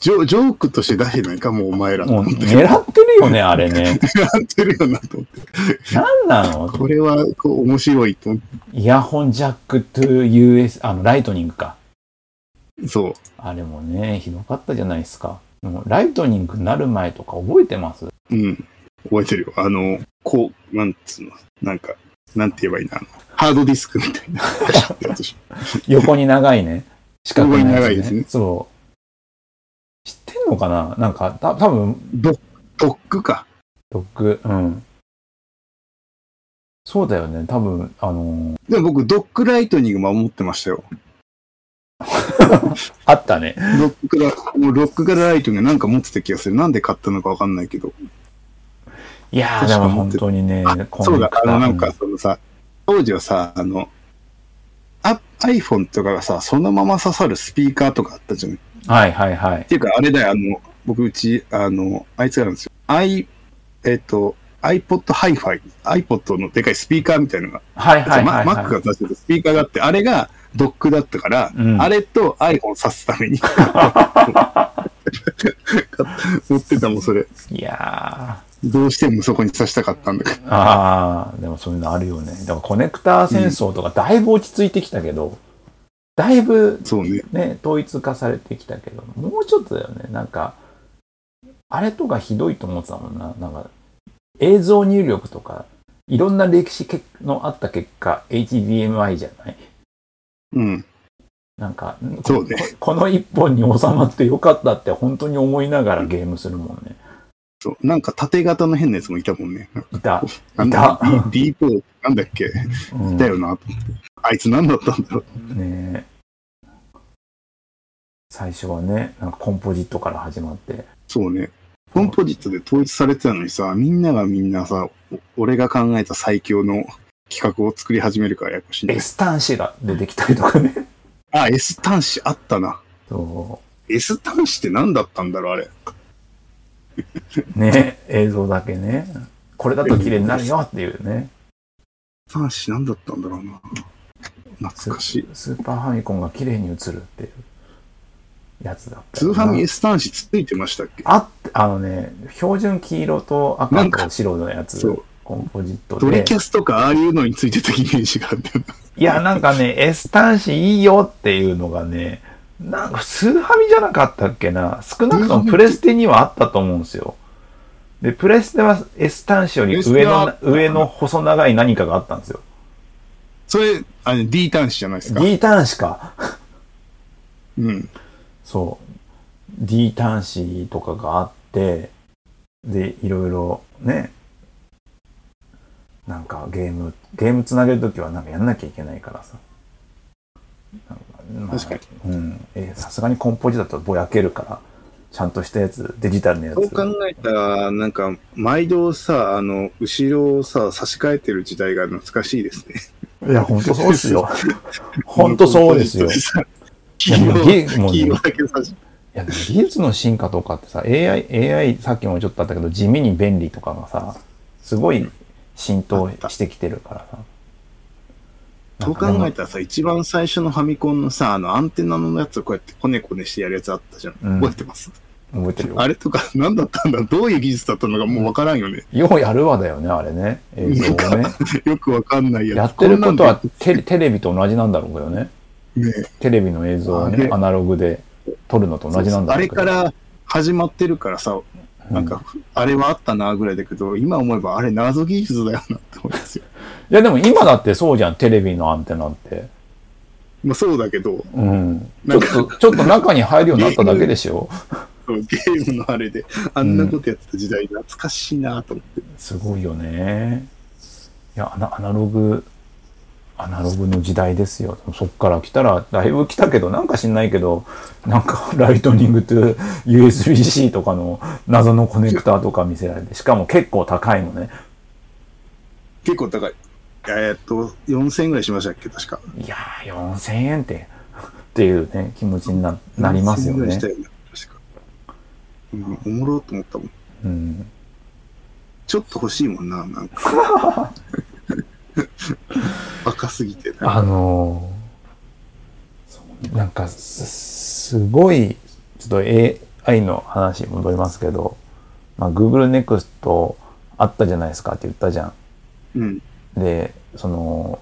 ジョジョークとして出してないか、もうお前ら。もう狙狙ってるよね、あれね。ってるよなと思って。なんなの？これは、こう、面白いと思っイヤホンジャック to US、あの、ライトニングか。て。そう。あれもね、ひどかったじゃないですか。もうライトニングになる前とか覚えてます？うん。覚えてるよ。あの、こう、なんつうの、なんか、なんて言えばいいな。あのハードディスクみたいな。横に長いね。四角いやつ横に長いですねそう。知ってんのかな？なんか、た多分ドドックか。ドッグ、うん。そうだよね。多分、あのーでも僕、ドックライトニングも持ってましたよ。あったね。ロックから、もうロックからライトがなんか持ってた気がする。なんで買ったのかわかんないけど。いやー、でも本当にね、コそうだ、あのなんかそのさ、当時はさ、あの、あ iPhone とかがさ、そのまま刺さるスピーカーとかあったじゃん。っはいはいはい。ていうか、あれだよ、あの、僕うち、あの、あいつがなんですよ。i、えっ、と、iPod Hi-Fi、iPod のでかいスピーカーみたいなのが、はいはいはい、マ Mac が出してるスピーカーがあって、あれがドックだったから、うんあれと iPhone 挿すために持ってたもん、それ。いやどうしてもそこに挿したかったんだけど。ー、あー、でもそういうのあるよね。だからコネクター戦争とかだいぶ落ち着いてきたけど、だいぶそうね。ね、統一化されてきたけど、もうちょっとだよね。なんか、あれとかひどいと思ってたもんな。なんか、映像入力とか、いろんな歴史けのあった結果、HDMI じゃない？うん。なんか、そうねこ この一本に収まってよかったって本当に思いながらゲームするもんね。そう。なんか縦型の変なやつもいたもんね。いた。なんだいた D、D4、なんだっけ？うんいたよな、と思って。あいつ何だったんだろう。ねえ最初はね、なんかコンポジットから始まって。そうね。コンポジットで統一されてたのにさ、みんながみんなさ、お俺が考えた最強の企画を作り始めるからややこしいんだよ S 端子が出てきたりとかね。あ、S 端子あったな。そ S 端子って何だったんだろう、あれ。う。ね映像だけね。これだと綺麗になるよっていうね。端子何だったんだろうな。懐かしい。スーパーファミコンが綺麗に映るっていうやつだったよな。スーファミ S 端子ついてましたっけ？あって、あのね、標準黄色と赤と白のやつそう、コンポジットでドリキ。ャスとかああいうのについてたイメージがあるんだよな。いや、なんかね、S 端子いいよっていうのがね、なんかスーファミじゃなかったっけな？少なくともプレステにはあったと思うんですよ。で、プレステは S 端子より上のは、上の細長い何かがあったんですよ。それ、あの D 端子じゃないですか？D 端子か。うん。そう。D 端子とかがあって、で、いろいろね、なんかゲーム、ゲームつなげるときはなんかやんなきゃいけないからさ。まあ確かに。うん。えさすがにコンポジだとぼやけるから、ちゃんとしたやつ、デジタルのやつ。そう考えたら、なんか、毎度さ、あの、後ろをさ、差し替えてる時代が懐かしいですね。いや、ほんとそうですよ。ほんとそうですよ。い黄やもう色、ゲもうね黄色だけ差し、や、でも技術の進化とかってさ、AI、AI、さっきもちょっとあったけど、地味に便利とかがさ、すごい浸透してきてるからさ。そう考えたらさ、一番最初のファミコンのさ、あの、アンテナのやつをこうやってコネコネしてやるやつあったじゃん。うん覚えてます？覚えてるよ。あれとか何だったんだ？どういう技術だったのかもうわからんよね。ようやるわだよね、あれね。映像をね。よくわかんないやつ。やってることはテレテレビと同じなんだろうけどね。ねテレビの映像をねアナログで撮るのと同じなんだあろうけど。れから始まってるからさ、なんか、あれはあったなぐらいだけど、今思えばあれ謎技術だよなって思いますよ。いやでも今だってそうじゃん、テレビのアンテナって。まあそうだけど、うん。ちなんかょっと、ちょっと中に入るようになっただけでしょ。ゲームのあれで、あんなことやってた時代懐かしいなと思って。すごいよね。いや、アナアナログ、アナログの時代ですよ。そっから来たら、だいぶ来たけど、なんか知んないけど、なんか ライトニングと USB-C とかの謎のコネクターとか見せられて、しかも結構高いのね。結構高い。えーっと、4000円ぐらいしましたっけ確か。いやー、4000円って、っていうね、気持ちにななりますよ4000円ぐらいねした。よね確か。うん、おもろと思ったもん。うん。ちょっと欲しいもんな、なんか。若すぎて。あのーなんかす、すごい、ちょっと AI の話に戻りますけど、まあ、Google Next あったじゃないですかって言ったじゃん。うん。で、その、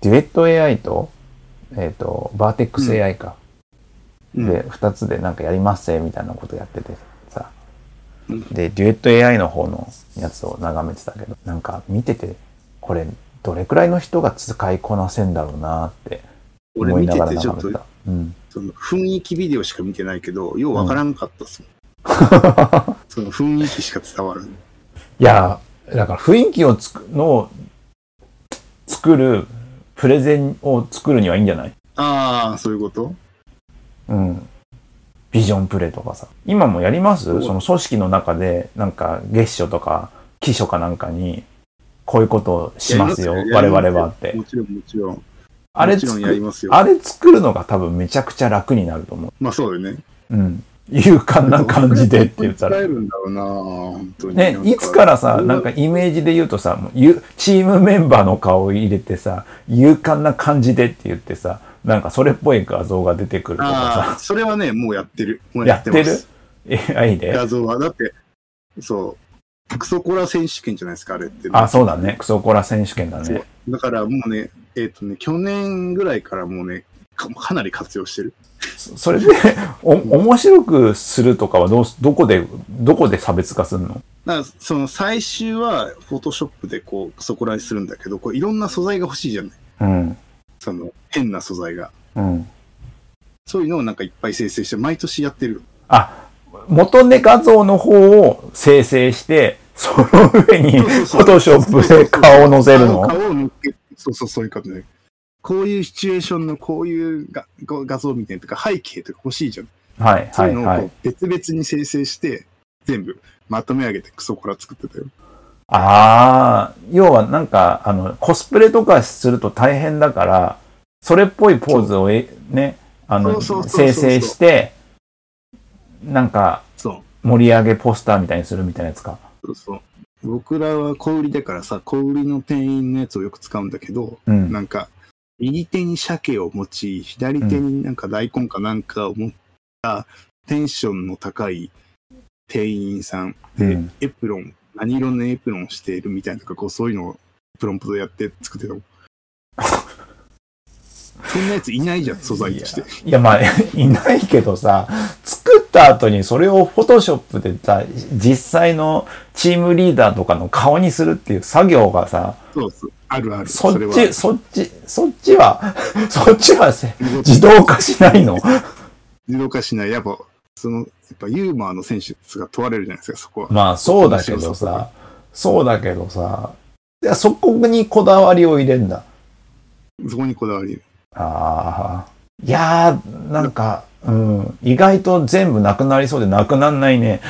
デュエット AI と、えっ、と、バーテックス AI か。うんで、二つでなんかやりますぜみたいなことやっててさ。うんで、デュエット AI の方のやつを眺めてたけど、なんか見てて、これ、どれくらいの人が使いこなせんだろうなって思いながらてちょっと眺めてた。うん。その雰囲気ビデオしか見てないけど、ようわからんかったっすもん。その雰囲気しか伝わらん。いや、だから雰囲気をつくのを作るプレゼンを作るにはいいんじゃない？ああ、そういうこと？うん。ビジョンプレイとかさ。今もやります？その組織の中で、なんか月初とか、期書かなんかに、こういうことをしますよ。すよ々はっても。ちろんもちろん。あれもちろん作やりますよ。あれ作るのが多分めちゃくちゃ楽になると思まあそうだよね。う。うん。勇敢な感じでって言ったら使。えるんだろうな本当に。ね、いつからさ、なんかうイメージで言うとさ、チームメンバーの顔を入れてさ、勇敢な感じでって言ってさ、なんかそれっぽい画像が出てくるとあかあ、それはね、もうやってる。もうさ、やってるますえ、あいいで？画像は。だって、そう、クソコラ選手権じゃないですか、あれって。あ、そうだね。クソコラ選手権だね。だからもうね、えっ、とね、去年ぐらいからもうね、かかなり活用してる。そそれで、お、面白くするとかはどうす、どこで、どこで差別化するの？だからその最終はフォトショップでこうクソコラにするんだけど、こういろんな素材が欲しいじゃないうん。その変な素材が。うん。そういうのをなんかいっぱい生成して、毎年やってる。あ、元ネ画像の方を生成して、その上に、フォトショップで顔を載せるの？そうそう、そういうことね。こういうシチュエーションのこういうがこ画像みたいなとか背景とか欲しいじゃん。はい、そうはいいう、はいのを別々に生成して、全部まとめ上げてクソコラ作ってたよ。ああ、要はなんか、あの、コスプレとかすると大変だから、それっぽいポーズをえね、あの、生成して、なんか、そう。盛り上げポスターみたいにするみたいなやつか。そうそう。僕らは小売りだからさ、小売りの店員のやつをよく使うんだけど、うん。なんか、右手に鮭を持ち、左手になんか大根かなんかを持ったテンションの高い店員さんで、うんエプロン、何色のエプロンをしているみたいなとか、こうそういうのをプロンプトでやって作ってた。そんなやついないじゃん、素材として。いや、まあ、いないけどさ、作った後にそれをフォトショップでさ、実際のチームリーダーとかの顔にするっていう作業がさ、そうそう。あるある。そっち、そっち、そっちは、そっちはせ自動化しないの？自動化しない。やっぱ、その、やっぱユーモアの選手が問われるじゃないですか、そこは。まあそうだけどさ、そうだけどさ、いやそこにこだわりを入れんだ。そこにこだわり。ああ。いやー、なんか、うん、意外と全部なくなりそうでなくなんないね。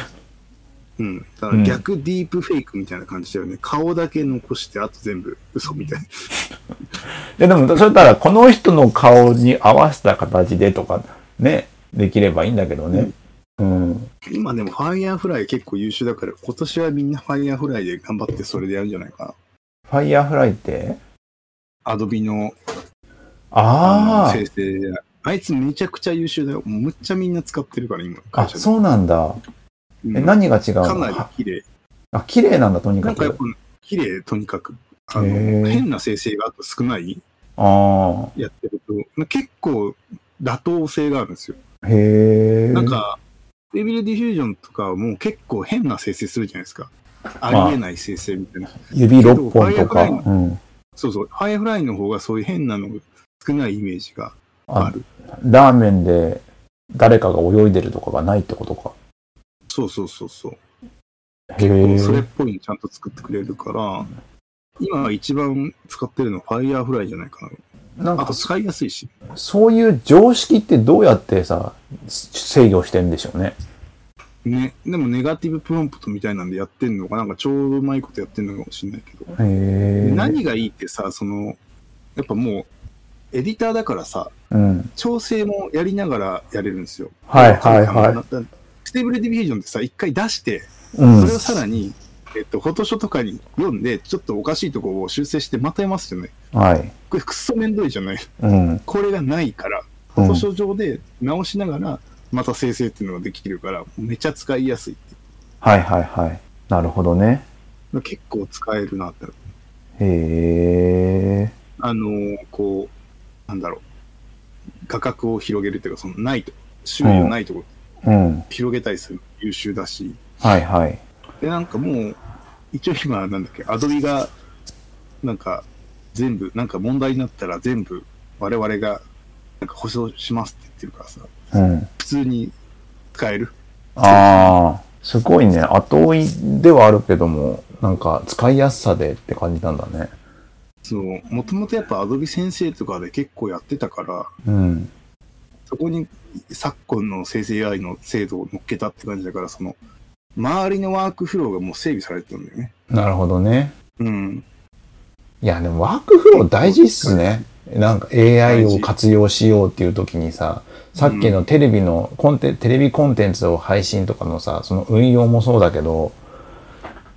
うん。だから逆ディープフェイクみたいな感じだよね。顔だけ残して、あと全部嘘みたいな。いやでも、それたらこの人の顔に合わせた形でとか、ね、できればいいんだけどね。うん。今でもファイヤーフライ結構優秀だから、今年はみんなファイヤーフライで頑張ってそれでやるんじゃないかな。ファイヤーフライって？アドビのあ生成で。あいつめちゃくちゃ優秀だよ。むっちゃみんな使ってるから、今。あ。そうなんだ。うんえ、何が違うの？かなりは綺麗。あ、綺麗なんだ、とにかく。なんかやっぱ綺麗、とにかく。あの変な生成が少ないあやってると、結構妥当性があるんですよ。あ。へえ。なん、か、デビルディフュージョンとかはもう結構変な生成するじゃないですか。ありえない生成みたいな。指6本とか。うん。そうそう。ファイアフライの方がそういう変なのが少ないイメージがあある。ラーメンで誰かが泳いでるとかがないってことか。そうそうそうそう。へえ。それっぽいのちゃんと作ってくれるから、今一番使ってるのはファイアフライじゃないかな。なんかあと使いやすいし。そういう常識ってどうやってさ、制御してんでしょうね。ね。でもネガティブプロンプトみたいなんでやってんのかなんかちょうどうまいことやってんのかもしれないけど。へえ。何がいいってさ、その、やっぱもう、エディターだからさ、うん。調整もやりながらやれるんですよ。はいはいはいい。 Stable Diffusion ってさ、一回出して、うんそれをさらに、えっと、フォトショとかに読んで、ちょっとおかしいところを修正してまた読ますよね。はい。これくっそめんどいじゃない。うん。これがないから、うんフォトショー上で直しながら、また生成っていうのができるから、めちゃ使いやすい。はいはいはい。なるほどね。結構使えるなって。へえ。あのーこう、なんだろう。画角を広げるっていうか、そのないと、周囲のないところ、うん。広げたりするの優秀だし、はいはい。で、なんかもう、一応今、なんだっけ、アドビが、なんか、全部、なんか問題になったら全部、我々が、なんか保証しますって言ってるからさ、うん。普通に使える？ああ。すごいね。後追いではあるけども、なんか使いやすさでって感じなんだね。そう、もともとやっぱアドビ先生とかで結構やってたから、うん。そこに昨今の生成 AI の精度を乗っけたって感じだから、その、周りのワークフローがもう整備されてるんだよね。なるほどね。うん。いや、でもワークフロー大事っすね。なんか AI を活用しようっていう時にさ、さっきのテレビのコンテ、テレビコンテンツを配信とかのさ、その運用もそうだけど、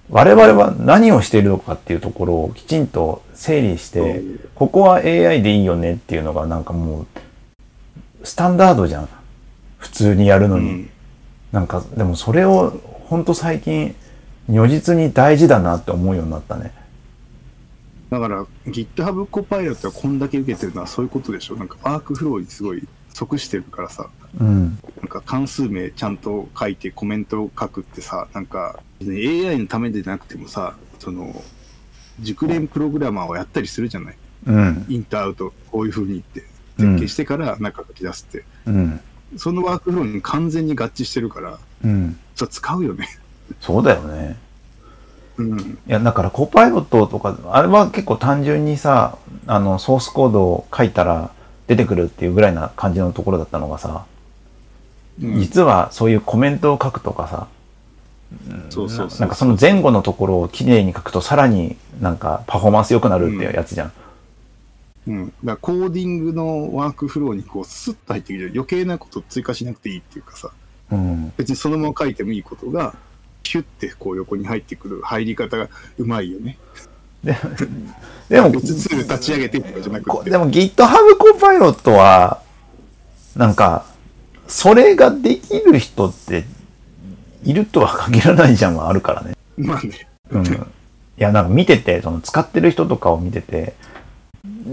我々は何をしているのかっていうところをきちんと整理して、ここは AI でいいよねっていうのがなんかもう、スタンダードじゃん。普通にやるのに。うん。なんか、でもそれをほんと最近、如実に大事だなって思うようになったね。だから、GitHub コパイロットがこんだけ受けてるのはそういうことでしょ。なんかワークフローにすごい即してるからさ、うん。なんか関数名ちゃんと書いてコメントを書くってさ、なんか AI のためでなくてもさ、その、熟練プログラマーをやったりするじゃない。うん。インターアウト、こういう風に言って、うん設計してから中書き出すって。うん。そのワークフローに完全に合致してるから、うん。それ使うよね。そうだよね。うん。いや、だからコパイロットとか、あれは結構単純にさ、あの、ソースコードを書いたら出てくるっていうぐらいな感じのところだったのがさ、うん実はそういうコメントを書くとかさ、そうそう。なんかその前後のところをきれいに書くとさらになんかパフォーマンス良くなるってやつじゃん。うん。だコーディングのワークフローにこうスッと入ってきて余計なこと追加しなくていいっていうかさ、うん。別にそのまま書いてもいいことが、キュッてこう横に入ってくる入り方がうまいよね。で でも、別ツール立ち上げてとかじゃなくて。こでも GitHub コパイロットは、なんか、それができる人って、いるとは限らないじゃんはあるからね。まあね。うん。いや、なんか見てて、その使ってる人とかを見てて、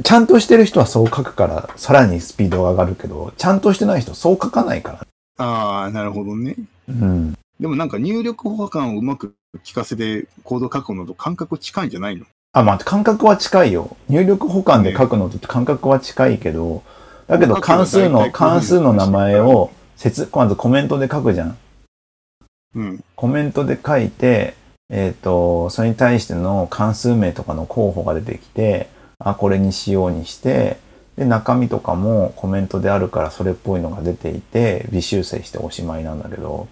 ちゃんとしてる人はそう書くから、さらにスピードが上がるけど、ちゃんとしてない人そう書かないから。ああ、なるほどね。うん。でもなんか入力補完をうまく聞かせてコード書くのと感覚近いんじゃないの？あ、まあ、感覚は近いよ。入力補完で書くのと感覚は近いけど、だけど関数の、関数の名前を、説、まずコメントで書くじゃん。うん。コメントで書いて、えっ、と、それに対しての関数名とかの候補が出てきて、あ、これにしようにして、で、中身とかもコメントであるからそれっぽいのが出ていて、微修正しておしまいなんだけど、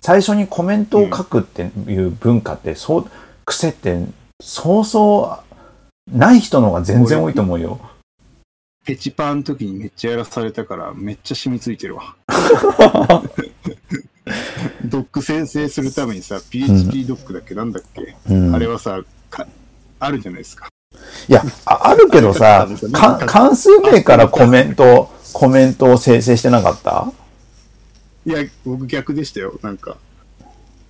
最初にコメントを書くっていう文化って、そう、癖って、そうそう、ない人の方が全然多いと思うよ。ペチパーの時にめっちゃやらされたから、めっちゃ染みついてるわ。ドック生成するためにさ、PHP ドックだっけ、なんだっけ、うんあれはさか、あるじゃないですか。いや、ああるけどさ、か関数名からコメント、コメントを生成してなかった？いや、僕逆でしたよ。なんか、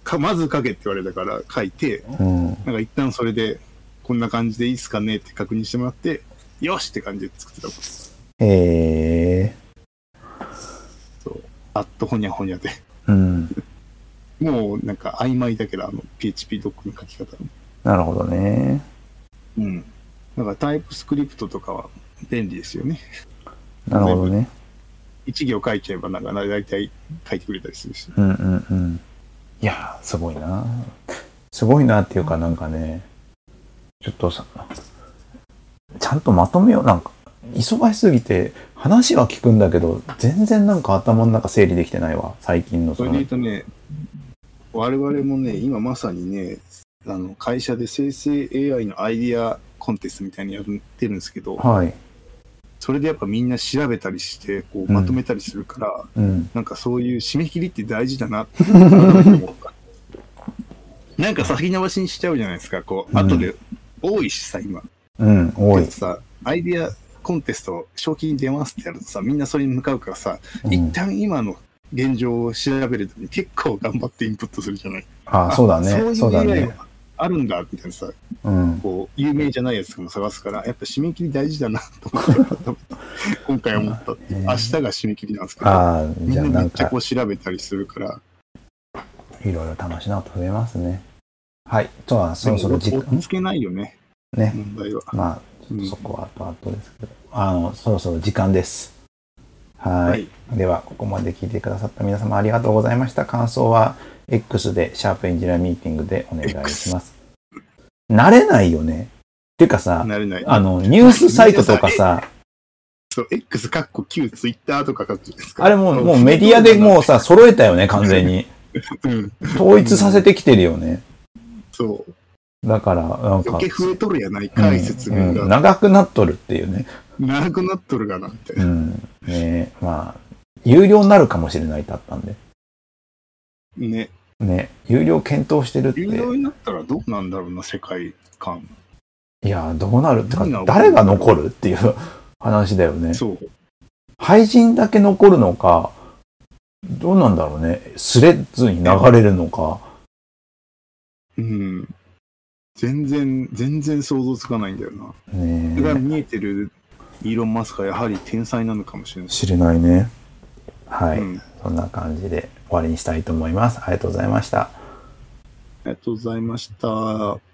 かまず書けって言われたから書いて、うん。なんか一旦それで、こんな感じでいいっすかねって確認してもらって、よしって感じで作ってたもん。へえ。そう。あっとほにゃほにゃで。うん。もうなんか曖昧だけど、あの PHP ドックの書き方の。なるほどね。うん。だからタイプスクリプトとかは便利ですよね。なるほどね。一行書いちゃえばなんか大体書いてくれたりするし。うんうんうん。いやー、すごいな。すごいなっていうかなんかね、ちょっとさ、ちゃんとまとめよう。なんか、忙しすぎて話は聞くんだけど、全然なんか頭の中整理できてないわ。最近のそのそれで言う。とね、我々もね、今まさにね、あの会社で生成 AI のアイディアコンテストみたいにやってるんですけど、はい。それでやっぱみんな調べたりして、こううんまとめたりするから、うん。なんかそういう締め切りって大事だなって思った。なんか先延ばしにしちゃうじゃないですか、こう、うん後で多いしさ、今。うん、多い。さ、アイディアコンテスト、賞金出ますってやるとさ、みんなそれに向かうからさ、うん一旦今の現状を調べるために結構頑張ってインプットするじゃない。あそうだね。そういうあるんだ、みたいなさ、うん。こう、有名じゃないやつも探すから、やっぱ締め切り大事だなと思って、今回思った。明日が締め切りなんですけど、ああ、みんなめっちゃこ、う調べたりするから、いろいろ楽しなこと増えますね。はい。とは、そろそろ時間つけないよね、ね。問題は。まあ、うんそこは後々ですけど、あの、そろそろ時間です。はいはいでは、ここまで聞いてくださった皆様ありがとうございました。感想は X で、シャープエンジニアミーティングでお願いします。慣れないよね。っていうかさ。あの、ニュースサイトとかさ、そう、X かっこ旧ツイッターとかですか？あれもう、もうメディアでもうさ、揃えたよね、完全に。うん。統一させてきてるよね。そう。だから、なんか余計、増えとるやないかい説明が。長くなっとるっていうね。長くなっとるがな、みたいうな。ん。ねまあ、有料になるかもしれないってあったんで。ね。ね、有料検討してるって。有料になったらどうなんだろうな、世界観。いや、どうなるってか誰が残るっていう話だよね。そう。廃人だけ残るのか、どうなんだろうね。スレッズに流れるのか。うん。全然、全然想像つかないんだよな。ねだから見えてるイーロン・マスクはやはり天才なのかもしれない。知れないね。はい、うん。そんな感じで終わりにしたいと思います。ありがとうございました。ありがとうございました。